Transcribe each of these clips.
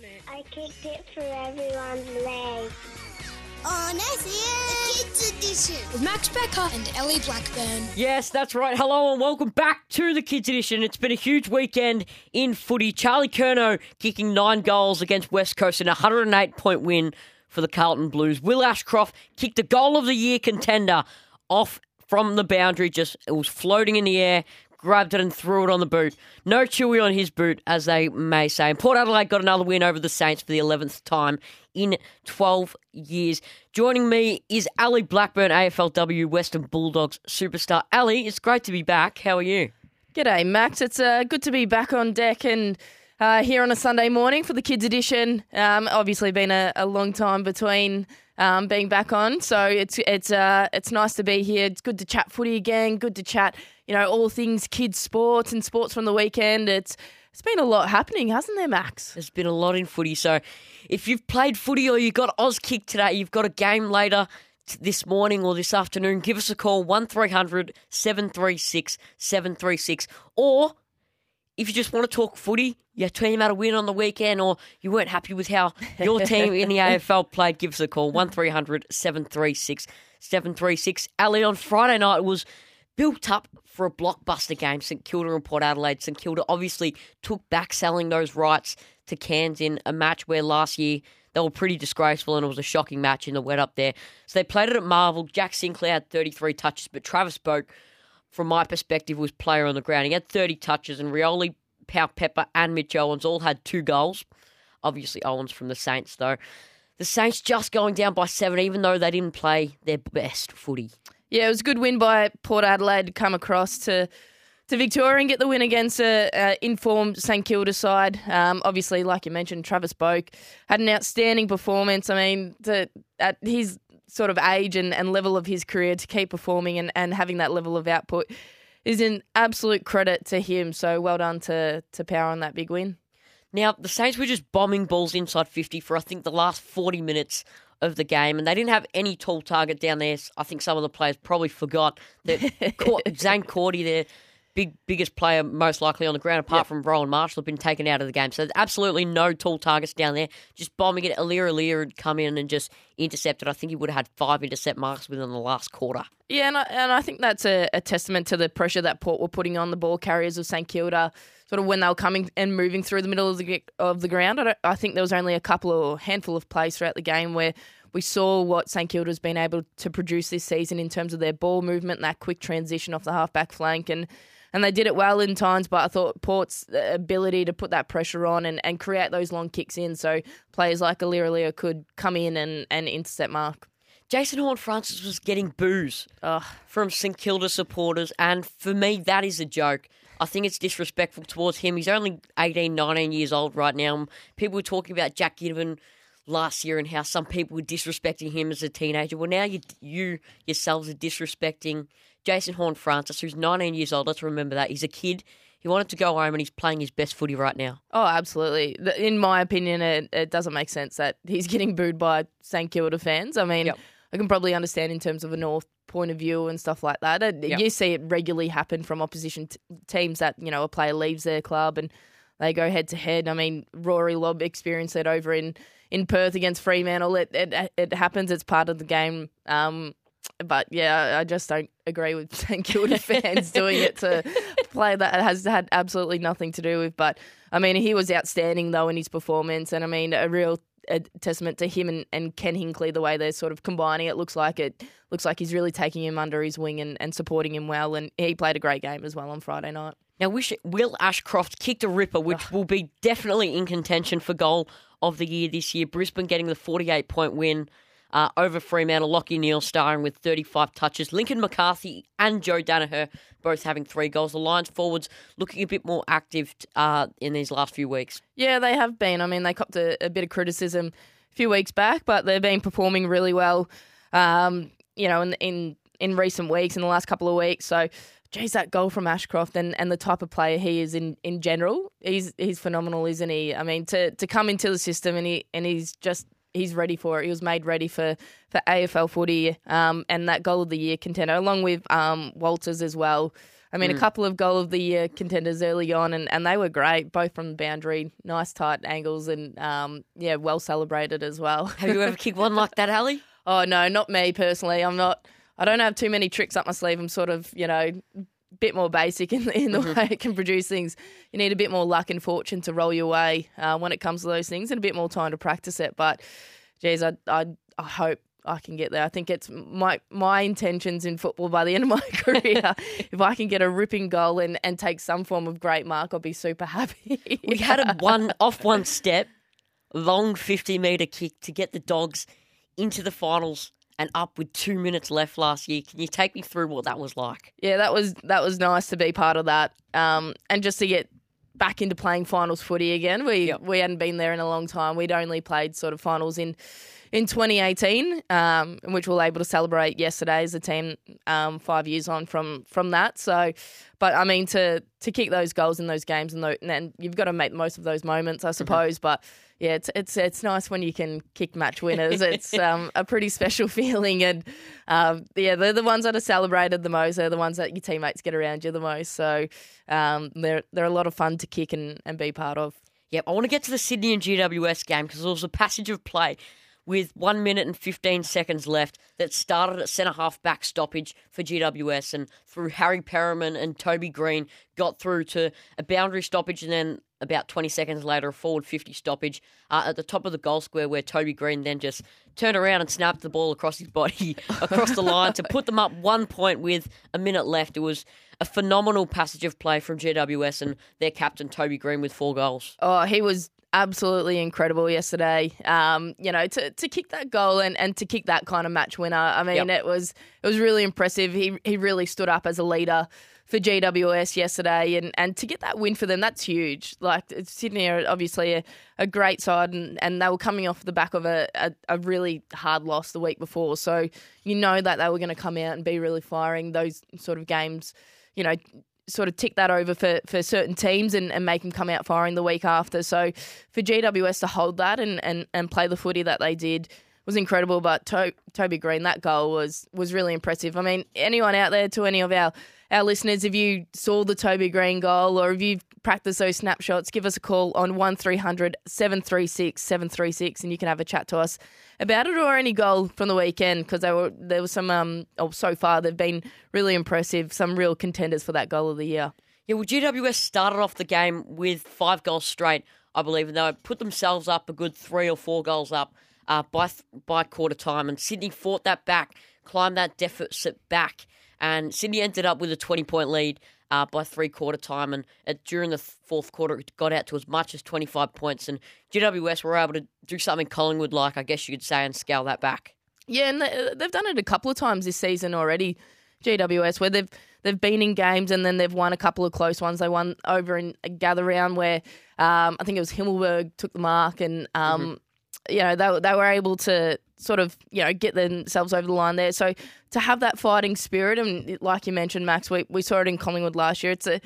on it. I kicked it for everyone's leg. On SEN The Kids Edition with Max Becker and Ellie Blackburn. Yes, that's right. Hello and welcome back to the Kids Edition. It's been a huge weekend in footy. Charlie Curnow kicking nine goals against West Coast in a 108 point win for the Carlton Blues. Will Ashcroft kicked a goal of the year contender off from the boundary. Just it was floating in the air, grabbed it and threw it on the boot. No chewy on his boot, as they may say. And Port Adelaide got another win over the Saints for the 11th time in 12 years. Joining me is Ali Blackburn, AFLW Western Bulldogs superstar. Ali, it's great to be back. How are you? G'day, Max. It's uh, good to be back on deck and uh, here on a Sunday morning for the Kids Edition. Um, obviously, been a, a long time between um, being back on, so it's it's uh, it's nice to be here. It's good to chat footy again. Good to chat, you know, all things kids sports and sports from the weekend. It's it's been a lot happening, hasn't there, Max? There's been a lot in footy. So if you've played footy or you got Auskick today, you've got a game later this morning or this afternoon, give us a call 1300 736 736. Or if you just want to talk footy, your team had a win on the weekend, or you weren't happy with how your team in the AFL played, give us a call 1300 736 736. Ali, on Friday night was built up for a blockbuster game, St Kilda and Port Adelaide. St Kilda obviously took back selling those rights to Cairns in a match where last year they were pretty disgraceful and it was a shocking match in the wet up there. So they played it at Marvel. Jack Sinclair had 33 touches, but Travis Boak, from my perspective, was player on the ground. He had 30 touches, and Rioli, Pau Pepper, and Mitch Owens all had two goals. Obviously, Owens from the Saints, though. The Saints just going down by seven, even though they didn't play their best footy. Yeah, it was a good win by Port Adelaide to come across to to Victoria and get the win against a, a informed St Kilda side. Um, obviously, like you mentioned, Travis Boak had an outstanding performance. I mean, to, at his sort of age and, and level of his career to keep performing and, and having that level of output is an absolute credit to him. So well done to to Power on that big win. Now, the Saints were just bombing balls inside 50 for, I think, the last 40 minutes of the game, and they didn't have any tall target down there. I think some of the players probably forgot that Zaine Cordy, their big biggest player, most likely on the ground, apart yep. from Rowan Marshall, have been taken out of the game. So there's absolutely no tall targets down there. Just bombing it. Aliir Aliir had come in and just intercepted. I think he would have had five intercept marks within the last quarter. Yeah, and I, and I think that's a, a testament to the pressure that Port were putting on the ball carriers of St Kilda sort of when they were coming and moving through the middle of the of the ground. I, I think there was only a couple or handful of plays throughout the game where we saw what St Kilda's been able to produce this season in terms of their ball movement and that quick transition off the halfback flank and. And they did it well in times, but I thought Port's uh, ability to put that pressure on and, and create those long kicks in, so players like Aliir could come in and, and intercept mark. Jason Horne-Francis was getting boos Ugh. from St Kilda supporters, and for me, that is a joke. I think it's disrespectful towards him. He's only 18, 19 years old right now. People were talking about Jack Ginnivan last year and how some people were disrespecting him as a teenager. Well, now you, you yourselves are disrespecting Jason Horne-Francis, who's 19 years old. Let's remember that. He's a kid. He wanted to go home and he's playing his best footy right now. Oh, absolutely. In my opinion, it, it doesn't make sense that he's getting booed by St Kilda fans. I mean, yep. I can probably understand in terms of a North point of view and stuff like that. Yep. You see it regularly happen from opposition t- teams that you know a player leaves their club and they go head to head. I mean, Rory Lobb experienced it over in, in Perth against Fremantle. It it, it happens. It's part of the game. Um, but yeah, I just don't agree with St Kilda fans doing it to play that has had absolutely nothing to do with. But I mean, he was outstanding though in his performance, and I mean, a real a testament to him and, and Ken Hinkley the way they're sort of combining. It looks like it looks like he's really taking him under his wing and, and supporting him well. And he played a great game as well on Friday night. Now, wish Will Ashcroft kicked a ripper, which will be definitely in contention for goal of the year this year. Brisbane getting the 48 point win uh, over Fremantle. Lachie Neale starring with 35 touches. Lincoln McCarthy and Joe Daniher both having three goals. The Lions forwards looking a bit more active uh, in these last few weeks. Yeah, they have been. I mean, they copped a, a bit of criticism a few weeks back, but they've been performing really well. Um, you know, in, in in recent weeks, in the last couple of weeks. So, geez, that goal from Ashcroft and, and the type of player he is in, in general, he's he's phenomenal, isn't he? I mean, to, to come into the system and he and he's just he's ready for it. He was made ready for, for AFL footy um, and that goal of the year contender, along with um, Walters as well. I mean, a couple of goal of the year contenders early on, and, and they were great, both from the boundary, nice tight angles, and um, yeah, well celebrated as well. Have you ever kicked one like that, Ali? Oh no, not me personally. I'm not. I don't have too many tricks up my sleeve. I'm sort of, you know, bit more basic in, in the Mm-hmm. way it can produce things. You need a bit more luck and fortune to roll your way uh, when it comes to those things, and a bit more time to practice it. But, geez, I, I, I hope I can get there. I think it's my my intentions in football by the end of my career. if I can get a ripping goal and, and take some form of great mark, I'll be super happy. We had a one off one step, long 50 metre kick to get the dogs into the finals and up with two minutes left last year. Can you take me through what that was like? Yeah, that was that was nice to be part of that, um, and just to get back into playing finals footy again. We Yep. we hadn't been there in a long time. We'd only played sort of finals in in 2018, um, which we were able to celebrate yesterday as a team um, five years on from from that. So, but I mean to to kick those goals in those games and, tho- and you've got to make the most of those moments, I suppose. But yeah, it's it's it's nice when you can kick match winners. it's um, a pretty special feeling, and um, yeah, they're the ones that are celebrated the most. They're the ones that your teammates get around you the most. So um, they're they're a lot of fun to kick and, and be part of. Yep, I want to get to the Sydney and GWS game because there was a passage of play with one minute and 15 seconds left that started at centre half back stoppage for GWS and through Harry Perryman and Toby Greene got through to a boundary stoppage and then about 20 seconds later a forward 50 stoppage uh, at the top of the goal square where Toby Greene then just turned around and snapped the ball across his body across the line to put them up one point with a minute left. It was a phenomenal passage of play from GWS and their captain Toby Greene with four goals. Oh, he was absolutely incredible yesterday. Um, you know, to, to kick that goal and, and to kick that kind of match winner. I mean, Yep. it was it was really impressive. He he really stood up as a leader for GWS yesterday, and, and to get that win for them, that's huge. Like Sydney are obviously a, a great side, and, and they were coming off the back of a, a, a really hard loss the week before, so you know that they were going to come out and be really firing those sort of games. You know, sort of tick that over for, for certain teams and, and make them come out firing the week after. So for GWS to hold that and, and, and play the footy that they did was incredible. But to- Toby Greene, that goal was was really impressive. I mean, anyone out there to any of our our listeners, if you saw the Toby Greene goal or if you've practiced those snapshots, give us a call on 1300 736 736 and you can have a chat to us about it or any goal from the weekend because there were there was some um oh so far they've been really impressive some real contenders for that goal of the year. Yeah, well, GWS started off the game with five goals straight, I believe, and they put themselves up a good three or four goals up uh, by by quarter time, and Sydney fought that back, climbed that deficit back, and Sydney ended up with a twenty point lead uh, by three quarter time, and uh, during the fourth quarter, it got out to as much as twenty five points, and GWS were able to do something Collingwood like, I guess you could say, and scale that back. Yeah, and they, they've done it a couple of times this season already, GWS, where they've they've been in games and then they've won a couple of close ones. They won over in a gather round where um, I think it was Himmelberg took the mark, and um, you know they they were able to sort of you know get themselves over the line there. So to have that fighting spirit, and like you mentioned, Max, we we saw it in Collingwood last year. It's a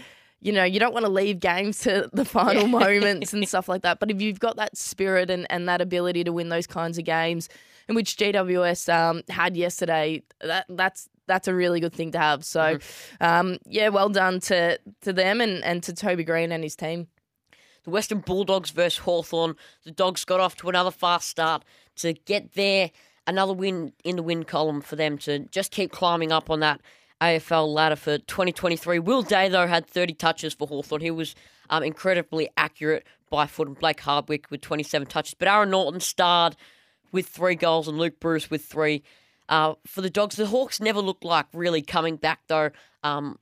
you know, you don't want to leave games to the final moments and stuff like that. But if you've got that spirit and, and that ability to win those kinds of games, in which GWS um, had yesterday, that that's that's a really good thing to have. So, um, yeah, well done to to them and, and to Toby Greene and his team. The Western Bulldogs versus Hawthorn. The Dogs got off to another fast start to get there. Another win in the win column for them to just keep climbing up on that AFL ladder for 2023. Will Day, though, had 30 touches for Hawthorn. He was um, incredibly accurate by foot, and Blake Hardwick with 27 touches. But Aaron Naughton starred with three goals and Luke Bruce with three. Uh, for the Dogs, the Hawks never looked like really coming back, though, um,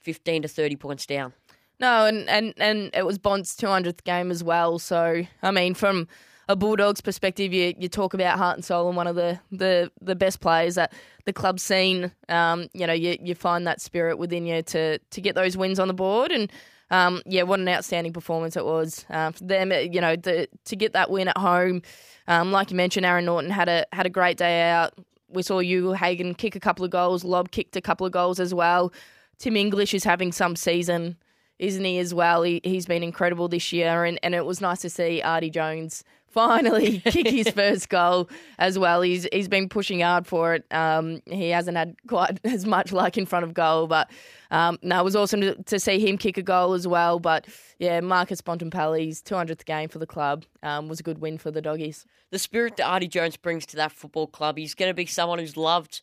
15 to 30 points down. No, and, and, and it was Bont's 200th game as well. So, I mean, from a Bulldogs perspective, you, you talk about heart and soul and one of the, the, the best players that the club's seen. Um, you know, you, you find that spirit within you to, to get those wins on the board. And um, yeah, what an outstanding performance it was um, for them. You know, the, to get that win at home. Um, like you mentioned, Aaron Naughton had a had a great day out. We saw Hugo Hagen kick a couple of goals. Lobb kicked a couple of goals as well. Tim English is having some season isn't he, as well? He, he's been incredible this year, and, and it was nice to see Artie Jones finally kick his first goal as well. He's he's been pushing hard for it. Um, he hasn't had quite as much luck in front of goal, but um, no, it was awesome to, to, see him kick a goal as well. But yeah, Marcus Bontempelli's 200th game for the club um, was a good win for the doggies. The spirit that Artie Jones brings to that football club, he's going to be someone who's loved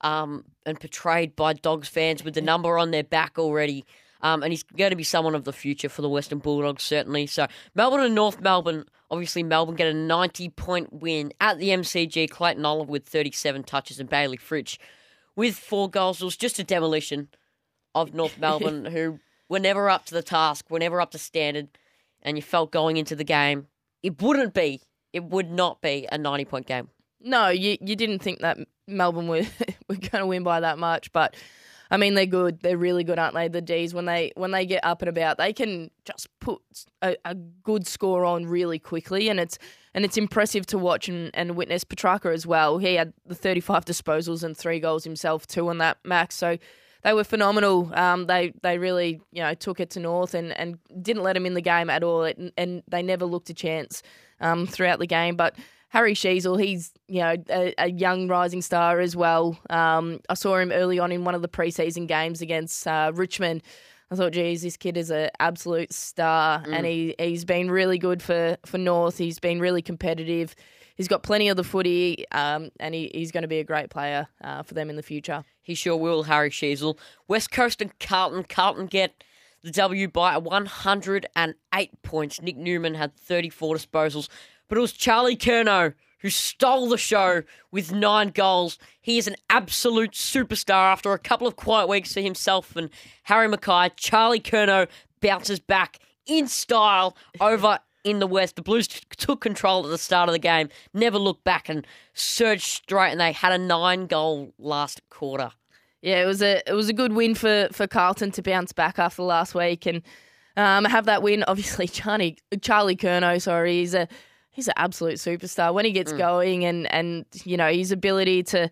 um, and portrayed by Dogs fans with the number on their back already. Um, and he's going to be someone of the future for the Western Bulldogs, certainly. So, Melbourne and North Melbourne, obviously, Melbourne get a 90 point win at the MCG. Clayton Oliver with 37 touches and Bailey Fritsch with four goals. It was just a demolition of North Melbourne, who were never up to the task, were never up to standard. And you felt going into the game, it wouldn't be, it would not be a 90 point game. No, you, you didn't think that Melbourne were, were going to win by that much, but I mean, they're good. They're really good, aren't they? The D's when they when they get up and about, they can just put a, a good score on really quickly, and it's and it's impressive to watch and, and witness. Petracca as well. He had the 35 disposals and three goals himself too on that max. So they were phenomenal. Um, they they really you know took it to North and, and didn't let him in the game at all, and, and they never looked a chance um, throughout the game. But Harry Sheezel, he's you know a, a young rising star as well. Um, I saw him early on in one of the preseason games against uh, Richmond. I thought, geez, this kid is an absolute star, mm. and he he's been really good for for North. He's been really competitive. He's got plenty of the footy, um, and he, he's going to be a great player uh, for them in the future. He sure will, Harry Sheezel. West Coast and Carlton. Carlton get the W by 108 points. Nick Newman had 34 disposals but it was Charlie Curnow who stole the show with nine goals. He is an absolute superstar after a couple of quiet weeks for himself and Harry McKay. Charlie Curnow bounces back in style over in the West. The Blues took control at the start of the game, never looked back and surged straight, and they had a nine goal last quarter. Yeah, it was a it was a good win for, for Carlton to bounce back after last week and um, have that win. Obviously, Charlie Charlie Curnow, sorry, he's a he's an absolute superstar when he gets mm. going, and and you know his ability to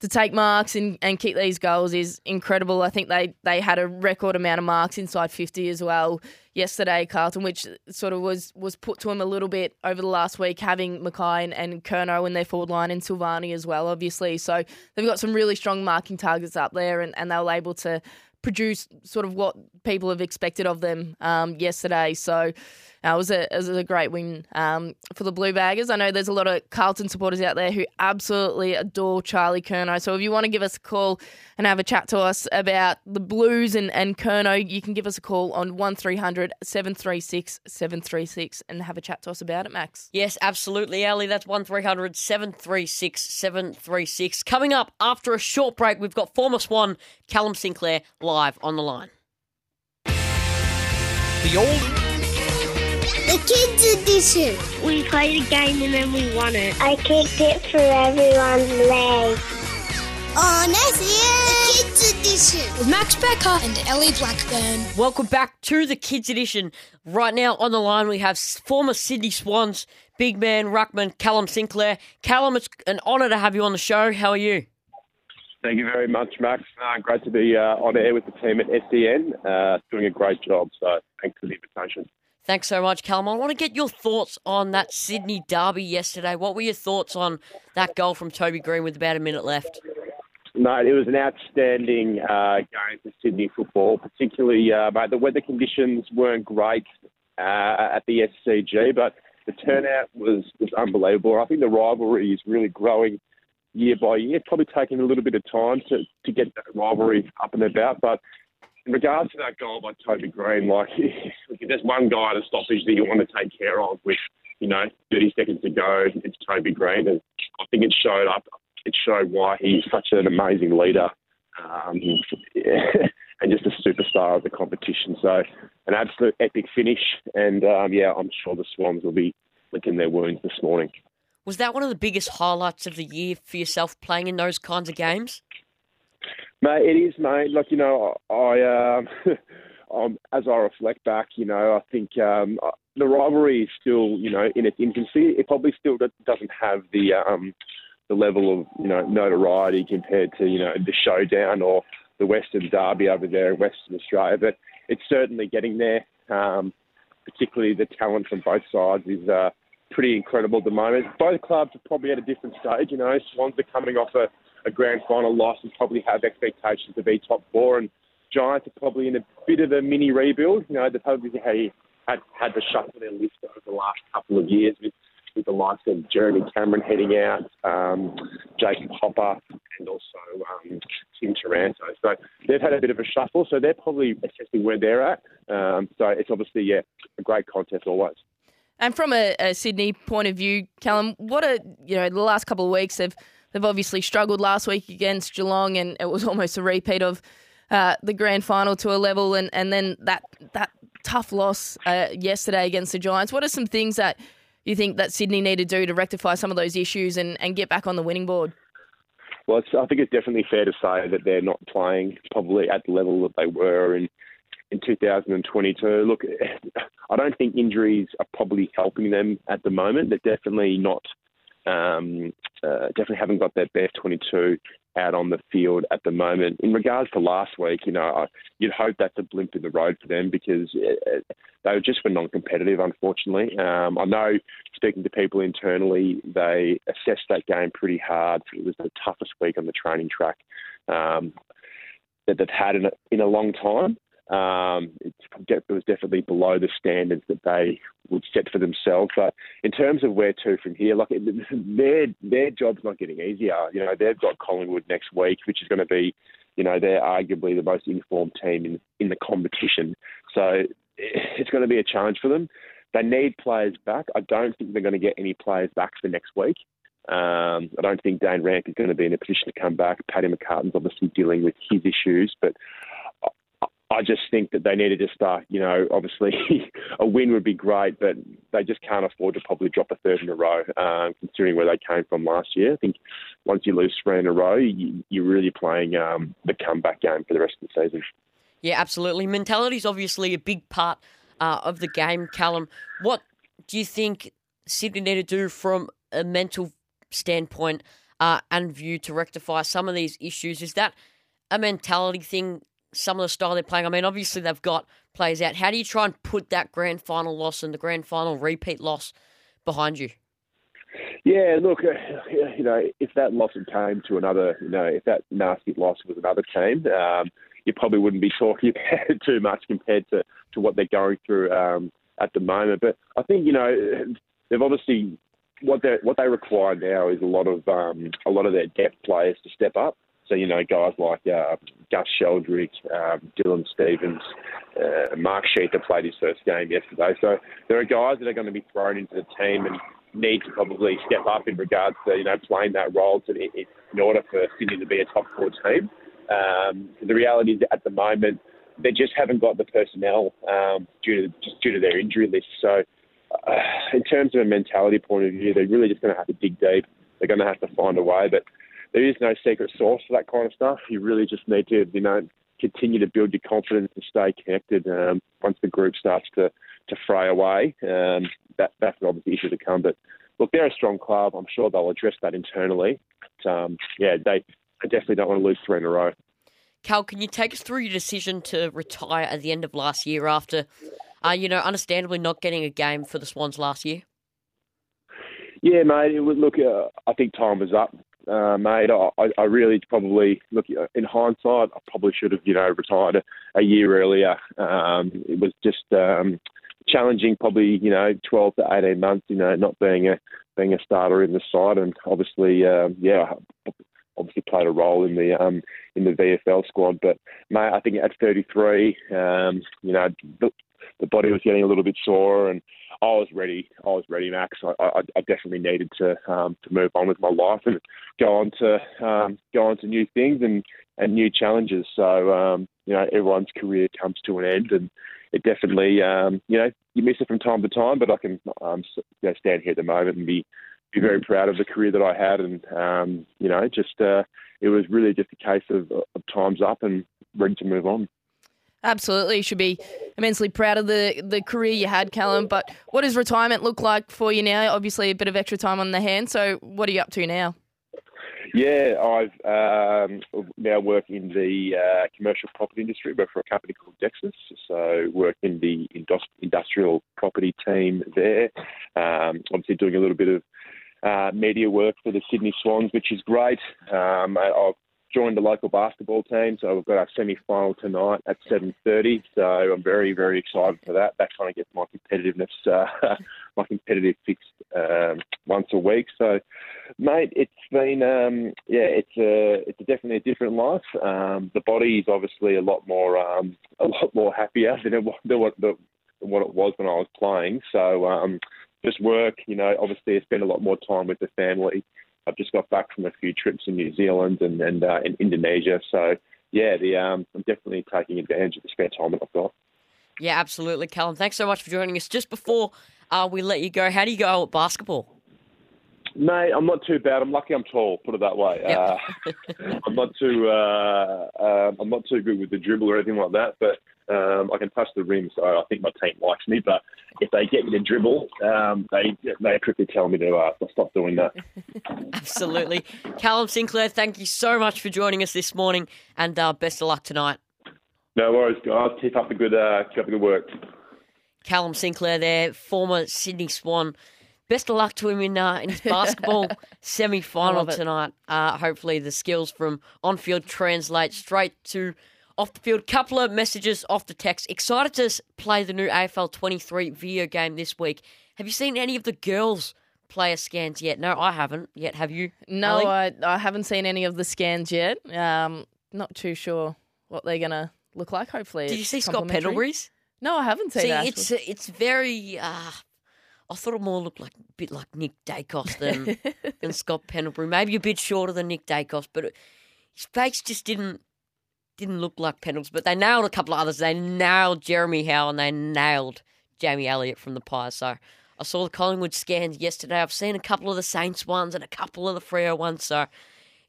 to take marks and, and kick these goals is incredible. I think they, they had a record amount of marks inside 50 as well yesterday, Carlton, which sort of was, was put to him a little bit over the last week, having McKay and, and Curnow in their forward line and Silvagni as well, obviously. So they've got some really strong marking targets up there, and, and they were able to produce sort of what people have expected of them um, yesterday. So it was a it was a great win um, for the Blue Baggers. I know there's a lot of Carlton supporters out there who absolutely adore Charlie Curnow. So if you want to give us a call and have a chat to us about the Blues and, and Curnow, you can give us a call on 1300 736 736 and have a chat to us about it, Max. Yes, absolutely, Ali. That's 1300 736 736. Coming up after a short break, we've got former Swan Callum Sinclair live on the line. The old the kids edition. We played a game and then we won it. I kicked it for everyone's leg. Oh, nice, yeah. The kids edition. With Max Becker and Ellie Blackburn. Welcome back to the kids edition. Right now on the line we have former Sydney Swans big man ruckman Callum Sinclair. Callum, it's an honour to have you on the show. How are you? Thank you very much, Max. Uh, great to be uh, on air with the team at SEN. Uh, doing a great job, so thanks for the invitation. Thanks so much, Callum. I want to get your thoughts on that Sydney derby yesterday. What were your thoughts on that goal from Toby Greene with about a minute left? No, it was an outstanding uh, game for Sydney football, particularly, uh, mate, the weather conditions weren't great uh, at the SCG, but the turnout was, was unbelievable. I think the rivalry is really growing year by year. Probably taking a little bit of time to, to get that rivalry up and about, but in regards to that goal by Toby Greene, like if there's one guy at a stoppage that you want to take care of with, you know, 30 seconds to go, it's Toby Greene, and I think it showed up. It showed why he's such an amazing leader, um, and just a superstar of the competition. So, an absolute epic finish, and um, yeah, I'm sure the Swans will be licking their wounds this morning. Was that one of the biggest highlights of the year for yourself playing in those kinds of games? Mate, it is, mate. Like you know, I um, as I reflect back, you know, I think um, the rivalry is still, you know, in its infancy. It probably still doesn't have the um, the level of you know notoriety compared to you know the showdown or the Western Derby over there in Western Australia. But it's certainly getting there. Um, particularly the talent from both sides is uh, pretty incredible at the moment. Both clubs are probably at a different stage. You know, Swans are coming off a, a grand final loss and probably have expectations to be top four, and Giants are probably in a bit of a mini rebuild. You know, they've probably had had, had to shuffle their list over the last couple of years with with the likes of Jeremy Cameron heading out, um, Jacob Hopper, and also um, Tim Taranto. So they've had a bit of a shuffle. So they're probably assessing where they're at. Um, so it's obviously yeah a great contest always. And from a, a, Sydney point of view, Callum, what a you know the last couple of weeks they've they've obviously struggled last week against Geelong, and it was almost a repeat of uh, the grand final to a level, and, and then that that tough loss uh, yesterday against the Giants. What are some things that you think that Sydney need to do to rectify some of those issues and, and get back on the winning board? Well, I think it's definitely fair to say that they're not playing probably at the level that they were in in 2022. Look, I don't think injuries are probably helping them at the moment. They're definitely not um, uh, definitely haven't got their best 22 out on the field at the moment. In regards to last week, you know, you'd hope that's a blimp in the road for them because uh, they just were non-competitive, unfortunately. Um, I know, speaking to people internally, they assessed that game pretty hard. It was the toughest week on the training track um, that they've had in a, in a long time. Um, it was definitely below the standards that they would set for themselves. But in terms of where to from here, like their their job's not getting easier. You know, they've got Collingwood next week, which is going to be, you know, they're arguably the most informed team in in the competition. So it's going to be a challenge for them. They need players back. I don't think they're going to get any players back for next week. Um, I don't think Dane Rampe is going to be in a position to come back. Paddy McCartin's obviously dealing with his issues, but I just think that they need to start, you know, obviously a win would be great, but they just can't afford to probably drop a third in a row, um, considering where they came from last year. I think once you lose three in a row, you, are really playing um, the comeback game for the rest of the season. Yeah, absolutely. Mentality is obviously a big part uh, of the game, Callum. What do you think Sydney need to do from a mental standpoint uh, and view to rectify some of these issues? Is that a mentality thing some of the style they're playing. I mean, obviously they've got players out. How do you try and put that grand final loss and the grand final repeat loss behind you? Yeah, look, uh, you know, if that loss had came to another, you know, if that nasty loss was another team, um, you probably wouldn't be talking about it too much compared to, to what they're going through um, at the moment. But I think, you know, they've obviously what they what they require now is a lot of um, a lot of their depth players to step up. So, you know, guys like uh, Gus Sheldrick, um, Dylan Stephens, uh, Marc Sheather played his first game yesterday. So there are guys that are going to be thrown into the team and need to probably step up in regards to, you know, playing that role to, in order for Sydney to be a top four team. Um, the reality is at the moment, they just haven't got the personnel um, due to just due to their injury list. So, uh, in terms of a mentality point of view, they're really just going to have to dig deep. They're going to have to find a way. But there is no secret sauce for that kind of stuff. You really just need to, you know, continue to build your confidence and stay connected. Um, once the group starts to, to fray away, um, that, that's obviously issue to come. But look, they're a strong club. I'm sure they'll address that internally. But, um, yeah, they, they definitely don't want to lose three in a row. Cal, can you take us through your decision to retire at the end of last year after, uh, you know, understandably not getting a game for the Swans last year? Yeah, mate. It was, look, uh, I think time was up uh, mate. I, I really probably look in hindsight. I probably should have, you know, retired a, a year earlier. Um, it was just um, challenging, probably, you know, 12 to 18 months. You know, not being a being a starter in the side, and obviously, um, yeah, obviously played a role in the um, in the VFL squad. But mate, I think at 33, um, you know, the, body was getting a little bit sore, and I was ready. I was ready, Max. I, I, I definitely needed to um, to move on with my life and go on to um, go on to new things and, and new challenges. So um, you know, everyone's career comes to an end, and it definitely um, you know you miss it from time to time. But I can um, you know, stand here at the moment and be be very proud of the career that I had, and um, you know, just uh, it was really just a case of, of times up and ready to move on. Absolutely, you should be immensely proud of the the career you had, Callum. But what does retirement look like for you now? Obviously, a bit of extra time on the hand. So, what are you up to now? Yeah, I've um, now work in the uh, commercial property industry, but for a company called Dexus. So work in the industrial property team there. Um, obviously doing a little bit of uh, media work for the Sydney Swans, which is great. Um, I've joined the local basketball team, so we've got our semi-final tonight at 7:30. So I'm very, very excited for that. That kind of gets my competitiveness, uh, my competitive fix um, once a week. So, mate, it's been, um, yeah, it's a, it's a definitely a different life. Um, the body is obviously a lot more, um, a lot more happier than it, than what, than what it was when I was playing. So, um, just work, you know. Obviously, I spend a lot more time with the family. I've just got back from a few trips in New Zealand and and uh, in Indonesia. So yeah, the um, I'm definitely taking advantage of the spare time that I've got. Yeah, absolutely, Callum. Thanks so much for joining us. Just before uh, we let you go, how do you go at basketball? Mate, I'm not too bad. I'm lucky I'm tall. Put it that way. Yep. Uh, I'm not too. Uh, uh, I'm not too good with the dribble or anything like that. But um, I can touch the rim, so I think my team likes me. But if they get me to dribble, um, they they quickly tell me to, uh, to stop doing that. Absolutely, Callum Sinclair. Thank you so much for joining us this morning, and uh, best of luck tonight. No worries, guys. Keep up the good uh, keep up the good work. Callum Sinclair, there, former Sydney Swan. Best of luck to him in uh, in his basketball semi final tonight. Uh, hopefully, the skills from on field translate straight to off the field. Couple of messages off the text. Excited to play the new AFL 23 video game this week. Have you seen any of the girls' player scans yet? No, I haven't yet. Have you? No, I, I haven't seen any of the scans yet. Um, not too sure what they're gonna look like. Hopefully, did you see Scott Pendlebury's? No, I haven't seen see, that. It's it's very. Uh, I thought it more looked like a bit like Nick Daicos than than Scott Pendlebury. Maybe a bit shorter than Nick Daicos, but it, his face just didn't didn't look like penalties, but they nailed a couple of others. They nailed Jeremy Howe and they nailed Jamie Elliott from the Pies. So I saw the Collingwood scans yesterday. I've seen a couple of the Saints ones and a couple of the Freo ones. So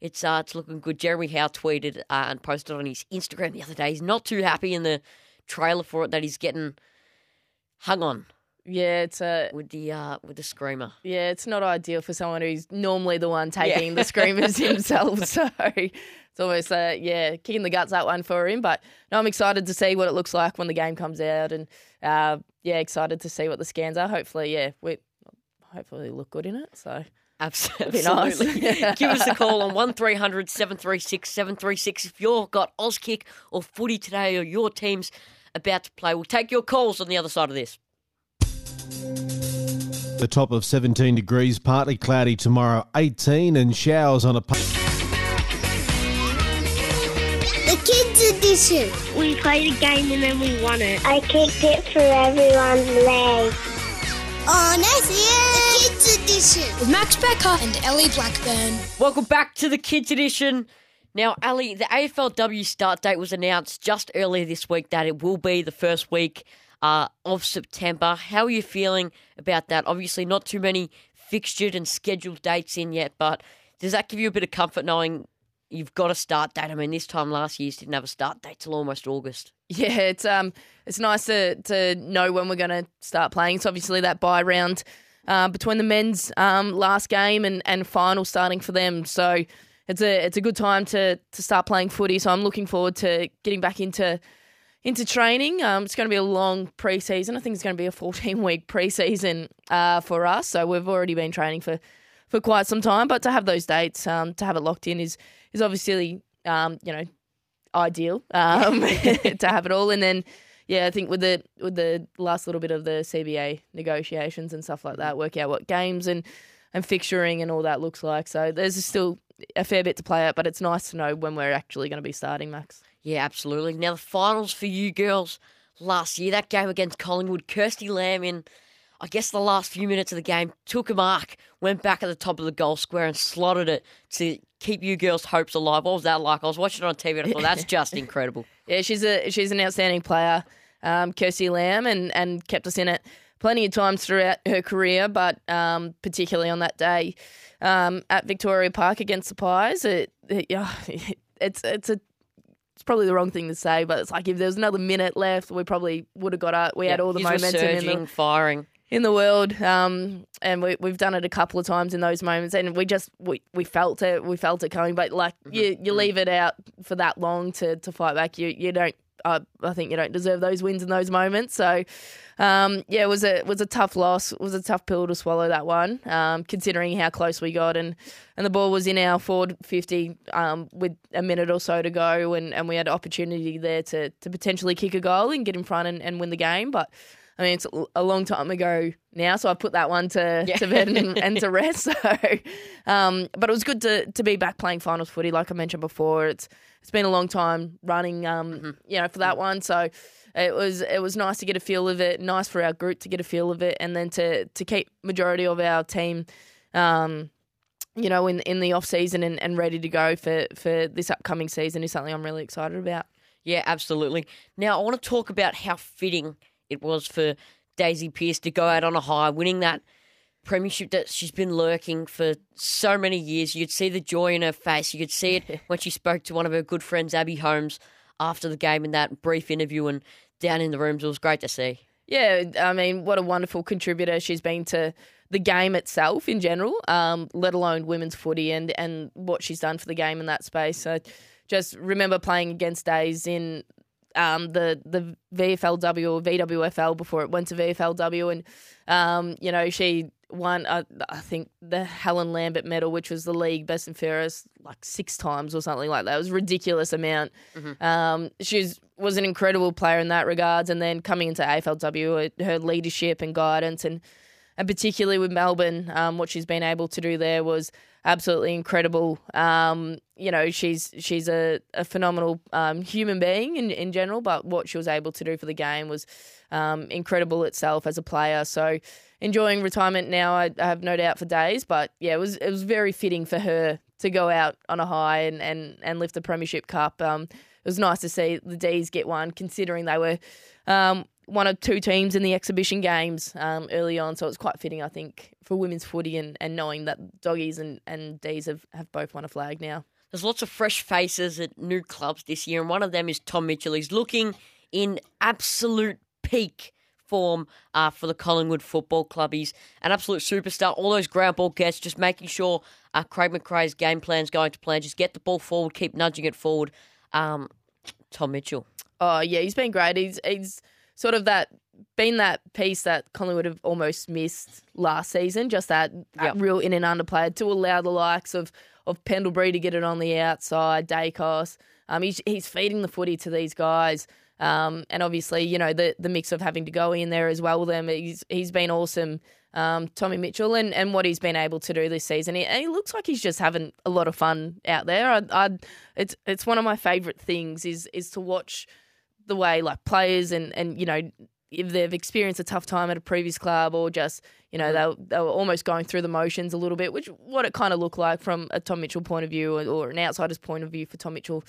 it's uh, it's looking good. Jeremy Howe tweeted uh, and posted on his Instagram the other day. He's not too happy in the trailer for it that he's getting hung on. Yeah, it's a with the uh, with the screamer. Yeah, it's not ideal for someone who's normally the one taking yeah. the screamers himself. So it's almost uh, yeah, kicking the guts out one for him. But no, I'm excited to see what it looks like when the game comes out, and uh, yeah, excited to see what the scans are. Hopefully, yeah, we hopefully look good in it. So. Absolutely. Nice. Give us a call on 1300 736 736 if you've got Auskick or footy today or your team's about to play. We'll take your calls on the other side of this. The top of 17 degrees, partly cloudy tomorrow, 18 and showers on a. The kids edition. We played a game and then we won it. I kicked it for everyone's leg. Oh, nice, yeah. The kids edition. With Max Becker and Ellie Blackburn. Welcome back to the kids edition. Now, Ali, the AFLW start date was announced just earlier this week that it will be the first week uh, of September. How are you feeling about that? Obviously, not too many fixtured and scheduled dates in yet, but does that give you a bit of comfort knowing you've got a start date? I mean, this time last year you didn't have a start date till almost August. Yeah, it's um, it's nice to to know when we're going to start playing. It's obviously that bye round uh, between the men's um, last game and, and final starting for them. So it's a it's a good time to to start playing footy. So I'm looking forward to getting back into into training. Um, it's going to be a long preseason. I think it's going to be a 14 week preseason uh, for us. So we've already been training for, for quite some time. But to have those dates, um, to have it locked in, is is obviously um, you know ideal um, to have it all. And then yeah, I think with the with the last little bit of the CBA negotiations and stuff like that, work out what games and and fixturing and all that looks like. So there's still a fair bit to play out, but it's nice to know when we're actually going to be starting, Max. Yeah, absolutely. Now, the finals for you girls last year, that game against Collingwood, Kirsty Lamb in, I guess, the last few minutes of the game, took a mark, went back at the top of the goal square and slotted it to keep you girls' hopes alive. What was that like? I was watching it on TV and I thought, that's just incredible. Yeah, she's a she's an outstanding player, um, Kirsty Lamb, and, and kept us in it plenty of times throughout her career, but um, particularly on that day um, at Victoria Park against the Pies, it, it, yeah, it's it's a it's probably the wrong thing to say, but it's like if there was another minute left, we probably would have got up. We had all the momentum surging, in the firing. in the world. Um, and we, we've done it a couple of times in those moments, and we just we, we felt it, we felt it coming. But like mm-hmm. you, you mm-hmm. leave it out for that long to, to fight back, you you don't. I, I think you don't deserve those wins in those moments. So, um, yeah, it was a it was a tough loss. It was a tough pill to swallow that one, um, considering how close we got and, and the ball was in our forward fifty um, with a minute or so to go, and, and we had opportunity there to to potentially kick a goal and get in front and, and win the game, but. I mean, it's a long time ago now, so I put that one to, yeah. to bed and, and, to rest. So, um, but it was good to, to be back playing finals footy, like I mentioned before. It's it's been a long time running, um, mm-hmm. you know, for that one. So it was it was nice to get a feel of it. Nice for our group to get a feel of it, and then to to keep majority of our team. Um, you know, in in the off season and, and ready to go for, for this upcoming season is something I'm really excited about. Yeah, absolutely. Now I want to talk about how fitting it was for Daisy Pearce to go out on a high, winning that premiership that she's been lurking for so many years. You could see the joy in her face. You could see it when she spoke to one of her good friends, Abbey Holmes, after the game in that brief interview and down in the rooms. It was great to see. Yeah, I mean, what a wonderful contributor she's been to the game itself in general, um, let alone women's footy and, and what she's done for the game in that space. So just remember playing against Days in um, the the VFLW or VWFL before it went to VFLW, and um, you know she won uh, I think the Helen Lambert medal, which was the league best and fairest, like six times or something like that. It was a ridiculous amount. Mm-hmm. Um, she was an incredible player in that regards, and then coming into AFLW, her leadership and guidance and and particularly with Melbourne, um, what she's been able to do there was absolutely incredible. Um, you know, she's she's a, a phenomenal um, human being in, in general, but what she was able to do for the game was um, incredible itself as a player. So enjoying retirement now, I, I, have no doubt for days. But yeah, it was it was very fitting for her to go out on a high and and, and lift the premiership cup. Um, it was nice to see the D's get one, considering they were um, one of two teams in the exhibition games um, early on, so it's quite fitting, I think, for women's footy and, and knowing that doggies and, and D's have, have both won a flag now. There's lots of fresh faces at new clubs this year, and one of them is Tom Mitchell. He's looking in absolute peak form uh, for the Collingwood Football Club. He's an absolute superstar. All those ground ball gets, just making sure uh, Craig McRae's game plan's going to plan. Just get the ball forward, keep nudging it forward. Um, Tom Mitchell. Oh yeah, he's been great. He's he's sort of that been that piece that Collingwood have almost missed last season, just that, yep. real in and under player to allow the likes of of Pendlebury to get it on the outside, Daicos. Um, he's he's feeding the footy to these guys. Um, and obviously, you know, the the mix of having to go in there as well with them. He's he's been awesome. Um, Tommy Mitchell and, and what he's been able to do this season. He, and he looks like he's just having a lot of fun out there. I, I, it's it's one of my favourite things is is to watch the way like players and and you know if they've experienced a tough time at a previous club or just you know mm. they they were almost going through the motions a little bit, which what it kind of looked like from a Tom Mitchell point of view or, or an outsider's point of view for Tom Mitchell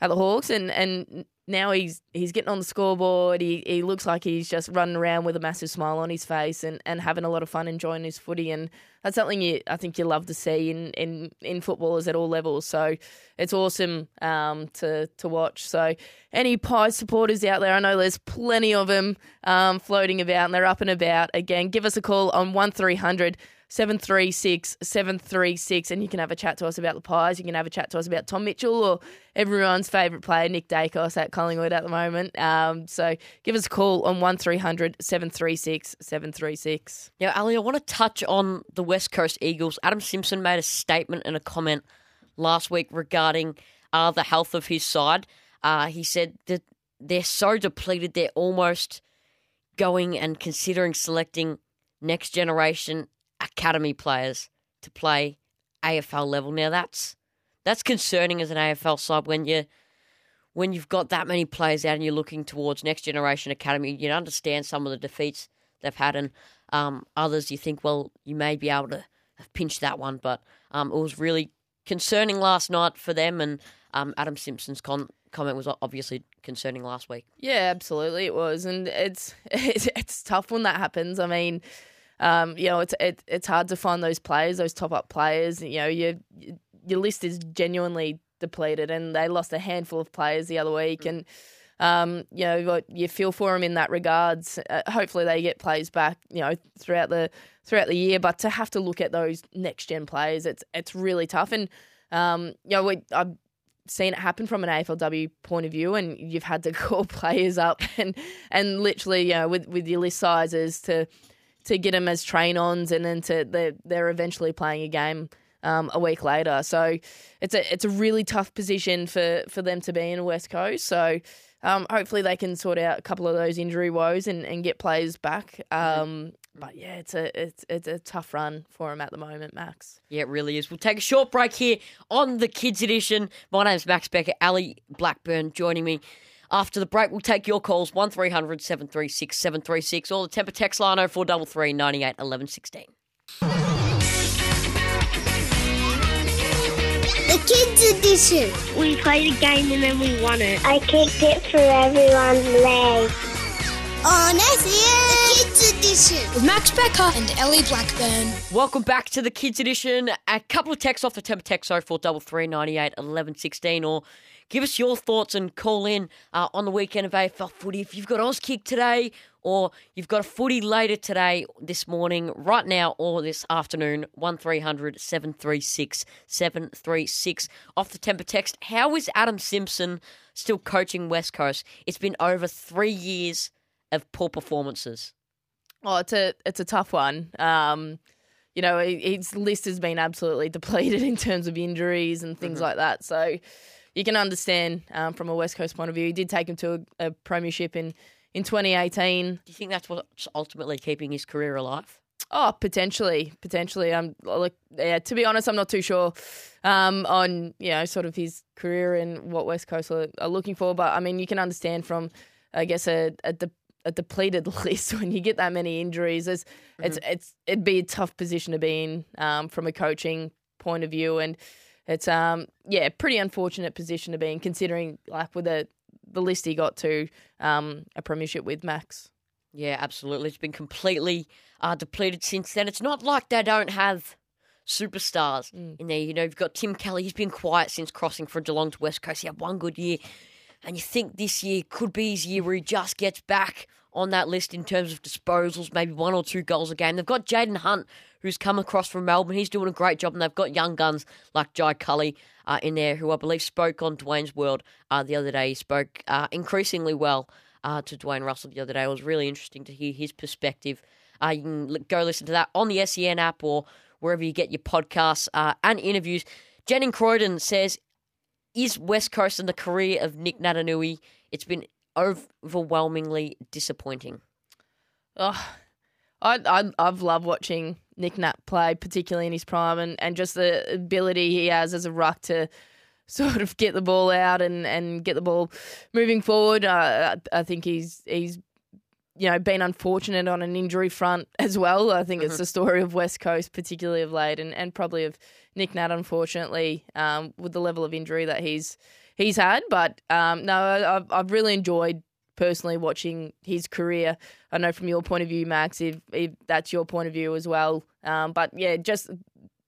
at the Hawks, and and now he's he's getting on the scoreboard. He he looks like he's just running around with a massive smile on his face and, and having a lot of fun enjoying his footy. And that's something you I think you love to see in, in, in footballers at all levels. So it's awesome um, to to watch. So any Pies supporters out there, I know there's plenty of them um, floating about and they're up and about. Again, give us a call on one three hundred 736 736 and you can have a chat to us about the Pies. You can have a chat to us about Tom Mitchell or everyone's favourite player, Nick Daicos at Collingwood at the moment. Um, so give us a call on 1300 736 736. Now, Ali, I want to touch on the West Coast Eagles. Adam Simpson made a statement and a comment last week regarding uh, the health of his side. Uh, he said that they're so depleted, they're almost going and considering selecting next generation academy players to play AFL level. Now that's that's concerning as an AFL side when you when you've got that many players out and you're looking towards next generation academy. You understand some of the defeats they've had, and um, others you think, well, you may be able to have pinched that one, but um, it was really concerning last night for them. And um, Adam Simpson's con- comment was obviously concerning last week. Yeah, absolutely, it was, and it's it's, it's tough when that happens. I mean um, you know, it's it, it's hard to find those players, those top up players. You know, your your list is genuinely depleted, and they lost a handful of players the other week, and um, you know, you feel for them in that regards. Uh, hopefully, they get plays back, you know, throughout the throughout the year. But to have to look at those next gen players, it's it's really tough. And um, you know, we, I've seen it happen from an AFLW point of view, and you've had to call players up and and literally, you know, with with your list sizes to to get them as train ons, and then to they're, they're eventually playing a game. Um, a week later, so it's a it's a really tough position for, for them to be in West Coast. So um, hopefully they can sort out a couple of those injury woes and, and get players back. Um, but yeah, it's a it's it's a tough run for him at the moment, Max. Yeah, it really is. We'll take a short break here on the Kids Edition. My name's Max Becker, Ali Blackburn joining me. After the break, we'll take your calls 1300 736 736 or the Tempur text line 0433 98 11 16. The Kids Edition. We played a game and then we won it. I kicked it for everyone's leg. On SEN. The Kids Edition. With Max Becker and Ellie Blackburn. Welcome back to the Kids Edition. A couple of texts off the Tempur text 0433 98 11 16 or give us your thoughts and call in uh, on the weekend of AFL footy. If you've got Auskick today or you've got a footy later today, this morning, right now, or this afternoon, 1300 736 736. Off the temper text, how is Adam Simpson still coaching West Coast? It's been over three years of poor performances. Oh, it's a it's a tough one. Um, you know, his list has been absolutely depleted in terms of injuries and things Mm-hmm. like that. So you can understand um, from a West Coast point of view. He did take him to a, a premiership in in 2018. Do you think that's what's ultimately keeping his career alive? Oh, potentially, potentially. I'm like, yeah. To be honest, I'm not too sure um, on you know sort of his career and what West Coast are, are looking for. But I mean, you can understand from, I guess, a a, de- a depleted list when you get that many injuries. It's it's it's it'd be a tough position to be in um, from a coaching point of view, and it's um yeah, pretty unfortunate position to be in considering like with the the list he got to um, a premiership with Max. Yeah, absolutely. It's been completely uh, depleted since then. It's not like they don't have superstars in there. You know, you've got Tim Kelly. He's been quiet since crossing from Geelong to West Coast. He had one good year. And you think this year could be his year where he just gets back on that list in terms of disposals, maybe one or two goals a game. They've got Jayden Hunt, who's come across from Melbourne. He's doing a great job. And they've got young guns like Jai Culley uh, in there, who I believe spoke on Dwayne's World uh, the other day. He spoke uh, increasingly well uh, to Dwayne Russell the other day. It was really interesting to hear his perspective. Uh, you can go listen to that on the SEN app or wherever you get your podcasts uh, and interviews. Jennings Croydon says, Is West Coast and the career of Nic Naitanui? It's been overwhelmingly disappointing. Oh, I, I I've loved watching Nic Nat play, particularly in his prime, and, and just the ability he has as a ruck to sort of get the ball out and, and get the ball moving forward. Uh, I I think he's he's you know been unfortunate on an injury front as well. I think it's the story of West Coast, particularly of late, and, and probably of Nic Nat, unfortunately, um, with the level of injury that he's he's had. But um, no, I've I've really enjoyed personally watching his career. I know from your point of view, Max, if, if that's your point of view as well. Um, but yeah, just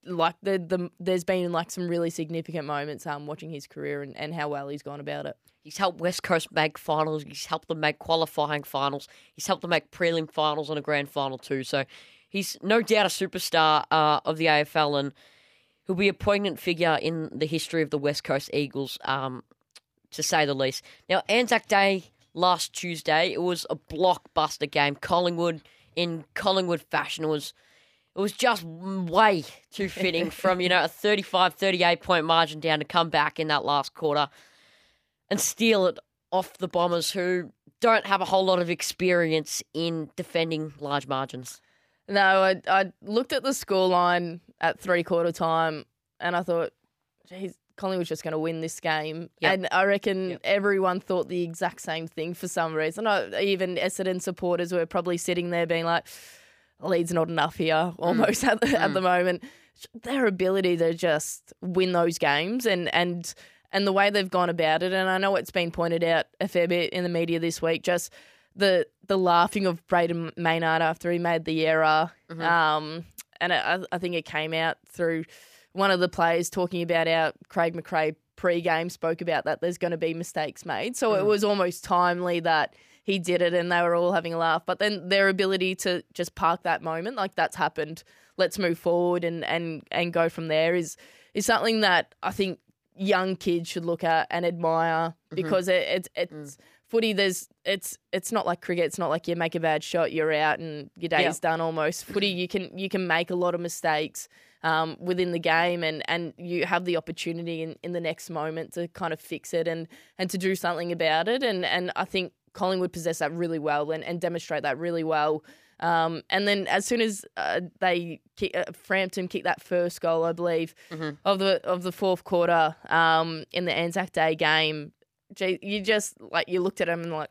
like the, the there's been like some really significant moments um watching his career and, and how well he's gone about it. He's helped West Coast make finals. He's helped them make qualifying finals. He's helped them make prelim finals and a grand final too. So he's no doubt a superstar uh, of the AFL and he'll be a poignant figure in the history of the West Coast Eagles, um, to say the least. Now, Anzac Day last Tuesday, it was a blockbuster game. Collingwood, in Collingwood fashion, was it was just way too fitting from, you know, a 35, 38 point margin down to come back in that last quarter and steal it off the Bombers, who don't have a whole lot of experience in defending large margins. No, I I looked at the scoreline at three quarter time and I thought, geez, Collingwood's just going to win this game. Yep. And I reckon Yep. everyone thought the exact same thing for some reason. I, even Essendon supporters were probably sitting there being like, lead's not enough here, almost at, the, at the moment. Their ability to just win those games and, and and the way they've gone about it, and I know it's been pointed out a fair bit in the media this week, just the the laughing of Brayden Maynard after he made the error. Um, and I, I think it came out through one of the players talking about how Craig McRae pre-game spoke about that there's going to be mistakes made. So Mm. it was almost timely that he did it and they were all having a laugh. But then their ability to just park that moment, like that's happened. Let's move forward and and and go from there is is something that I think young kids should look at and admire because it, it's it's footy. There's it's it's not like cricket. It's not like you make a bad shot, you're out, and your day's Yeah. done almost. Footy, you can you can make a lot of mistakes um, within the game, and and you have the opportunity in, in the next moment to kind of fix it and and to do something about it. And and I think Collingwood possess that really well and, and demonstrate that really well. Um, and then as soon as uh, they kick, uh, Frampton kicked that first goal, I believe, of the of the fourth quarter um, in the Anzac Day game, gee, you just like you looked at them and like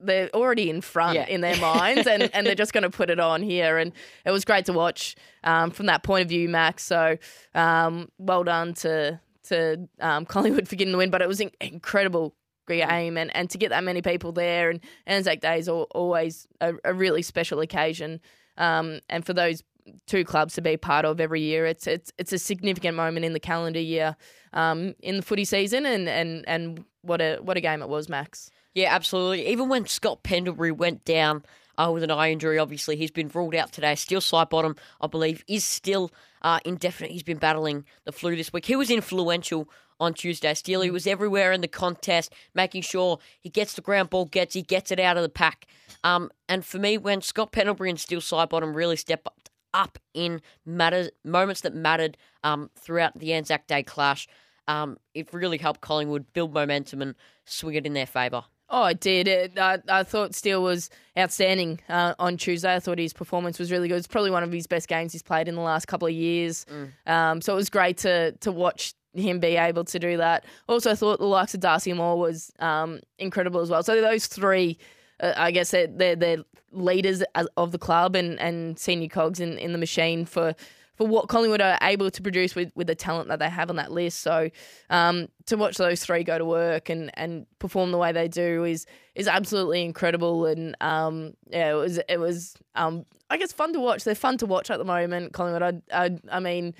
they're already in front Yeah. in their minds, and, and they're just going to put it on here. And it was great to watch um, from that point of view, Max. So um, well done to to um, Collingwood for getting the win, but it was an incredible game and, and to get that many people there and Anzac Day is al- always a, a really special occasion um, and for those two clubs to be part of every year it's it's it's a significant moment in the calendar year um, in the footy season and, and, and what a what a game it was Max Yeah, absolutely. Even when Scott Pendlebury went down uh, with an eye injury, obviously he's been ruled out today. Steele Sidebottom, I believe, is still uh, indefinite. He's been battling the flu this week. He was influential on Tuesday. Still, he was everywhere in the contest, making sure he gets the ground ball, gets he gets it out of the pack. Um, and for me, when Scott Pendlebury and Steele Sidebottom really stepped up, up in matters moments that mattered um, throughout the Anzac Day clash, um, it really helped Collingwood build momentum and swing it in their favour. Oh, it did. It, I, I thought Steele was outstanding uh, on Tuesday. I thought his performance was really good. It's probably one of his best games he's played in the last couple of years. Um, so it was great to to watch him be able to do that. Also, thought the likes of Darcy Moore was um, incredible as well. So those three, uh, I guess they're, they're, they're leaders of the club and, and senior cogs in, in the machine for for what Collingwood are able to produce with, with the talent that they have on that list. So um, to watch those three go to work and, and perform the way they do is is absolutely incredible. And um, yeah, it was it was um, I guess fun to watch. They're fun to watch at the moment. Collingwood, I I, I mean.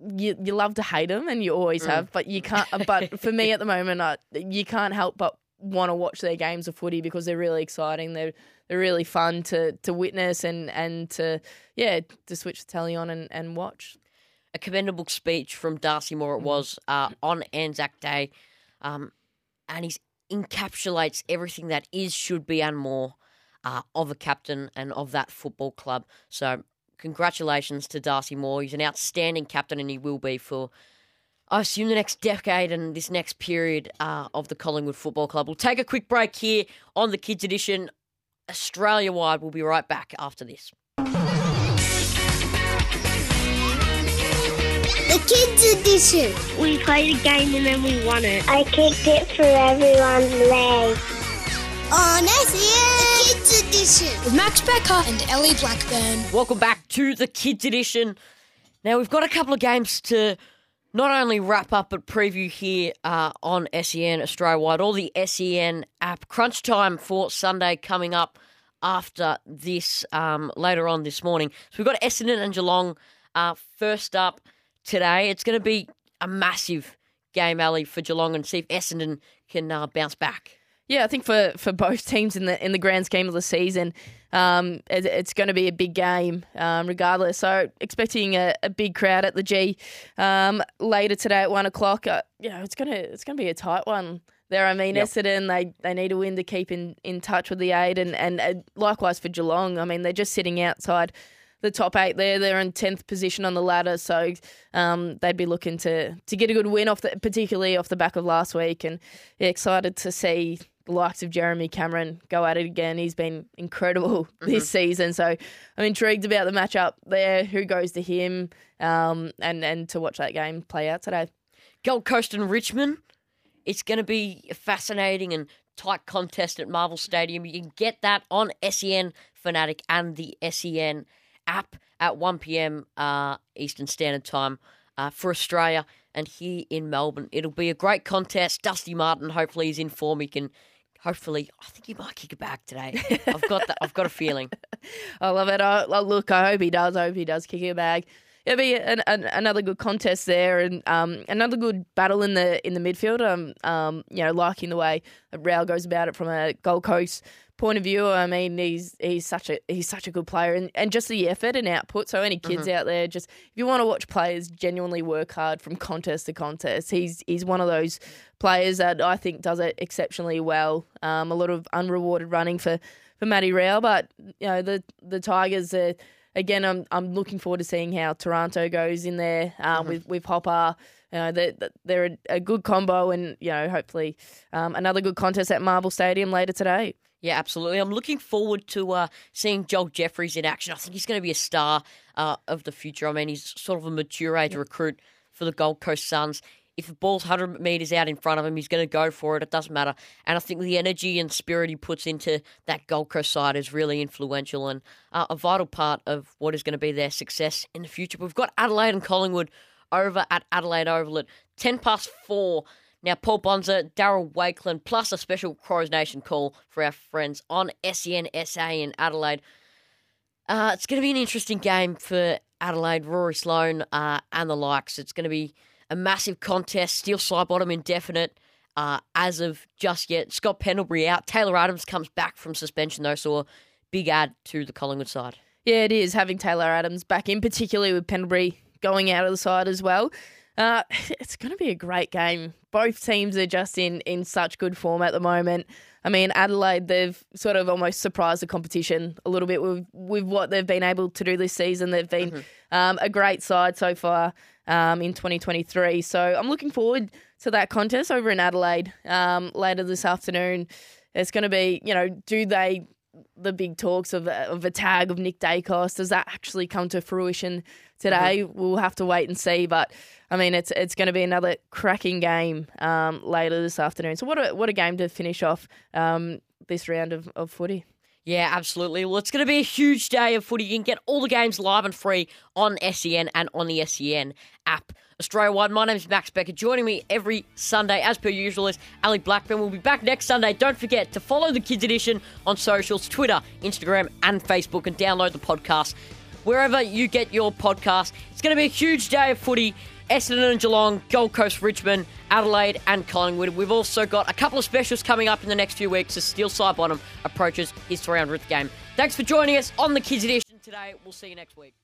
You, you love to hate them, and you always have, but you can't. But for me at the moment, I, you can't help but want to watch their games of footy because they're really exciting. They're they're really fun to to witness and and to yeah to switch the telly on and, and watch. a commendable speech from Darcy Moore. It was uh, on Anzac Day, um, and he encapsulates everything that is, should be, and more uh, of a captain and of that football club. So, congratulations to Darcy Moore. He's an outstanding captain, and he will be for. I assume the next decade and this next period uh, of the Collingwood Football Club. We'll take a quick break here on the Kids Edition, Australia wide. We'll be right back after this. The Kids Edition. We played a game and then we won it. I kicked it through everyone's legs. On SEN. Edition. With Max Becker and Ellie Blackburn. Welcome back to the Kids Edition. Now, we've got a couple of games to not only wrap up but preview here uh, on SEN Australia wide, all the SEN app. Crunch time for Sunday coming up after this um, later on this morning. So we've got Essendon and Geelong uh, first up today. It's going to be a massive game, Ali, for Geelong and see if Essendon can uh, bounce back. Yeah, I think for, for both teams in the in the grand scheme of the season, um, it, it's going to be a big game, um, regardless. So expecting a, a big crowd at the G um, later today at one o'clock. Uh, know, it's gonna it's gonna be a tight one there. I mean, Yep. Essendon they they need a win to keep in, in touch with the eight, and, and uh, likewise for Geelong. I mean, they're just sitting outside the top eight there. They're in tenth position on the ladder, so um, they'd be looking to to get a good win off the, particularly off the back of last week, and yeah, excited to see the likes of Jeremy Cameron go at it again. He's been incredible this season, so I'm intrigued about the matchup there. Who goes to him, um, and and to watch that game play out today. Gold Coast and Richmond. It's going to be a fascinating and tight contest at Marvel Stadium. You can get that on SEN Fanatic and the SEN app at 1 p.m. Uh, Eastern Standard Time uh, for Australia and here in Melbourne. It'll be a great contest. Dusty Martin, hopefully, is in form. He can. Hopefully, I think he might kick it back today. I've got that. I've got a feeling. I love it. I, I- look, I hope he does. I hope he does kick it back. it'll be an, an, another good contest there, and um, another good battle in the in the midfield. Um, um, you know, liking the way Rowell goes about it from a Gold Coast point of view. I mean, he's he's such a he's such a good player, and, and just the effort and output. So any kids mm-hmm. out there, just if you want to watch players genuinely work hard from contest to contest, he's he's one of those players that I think does it exceptionally well. Um, a lot of unrewarded running for for Matty Rowell, but you know the the Tigers are again, I'm I'm looking forward to seeing how Taranto goes in there um, mm-hmm. with with Hopper. You know, they're, they're a, a, good combo, and you know, hopefully, um, another good contest at Marvel Stadium later today. Yeah, absolutely. I'm looking forward to uh, seeing Joel Jeffries in action. I think he's going to be a star uh, of the future. I mean, he's sort of a mature age yeah. recruit for the Gold Coast Suns if the ball's 100 metres out in front of him, he's going to go for it. It doesn't matter. And I think the energy and spirit he puts into that Gold Coast side is really influential and uh, a vital part of what is going to be their success in the future. We've got Adelaide and Collingwood over at Adelaide Oval at 10 past 4. Now, Paul Bonza, Darryl Wakelin, plus a special Crows Nation call for our friends on SEN SA in Adelaide. Uh, it's going to be an interesting game for Adelaide, Rory Sloane, uh, and the likes. It's going to be a massive contest. Steele Sidebottom indefinite uh, as of just yet. Scott Pendlebury out. Taylor Adams comes back from suspension though, so a big add to the Collingwood side. Yeah, it is having Taylor Adams back in, particularly with Pendlebury going out of the side as well. Uh, it's going to be a great game. Both teams are just in in such good form at the moment. I mean, Adelaide, they've sort of almost surprised the competition a little bit with with what they've been able to do this season. They've been mm-hmm. um, a great side so far um, in 2023. So I'm looking forward to that contest over in Adelaide um, later this afternoon. It's going to be, you know, do they the big talks of of a tag of Nick Daicos does that actually come to fruition today? Mm-hmm. We'll have to wait and see, but I mean, it's it's going to be another cracking game um, later this afternoon. So what a what a game to finish off um, this round of, of footy. Yeah, absolutely. Well, it's going to be a huge day of footy. You can get all the games live and free on SEN and on the SEN app. Australia wide, my name is Max Becker. Joining me every Sunday, as per usual, is Ali Blackburn. We'll be back next Sunday. Don't forget to follow the Kids Edition on socials Twitter, Instagram, and Facebook, and download the podcast wherever you get your podcast. It's going to be a huge day of footy. Essendon and Geelong, Gold Coast, Richmond, Adelaide, and Collingwood. We've also got a couple of specials coming up in the next few weeks as Steele Sidebottom approaches his 300th game. Thanks for joining us on the Kids Edition today. We'll see you next week.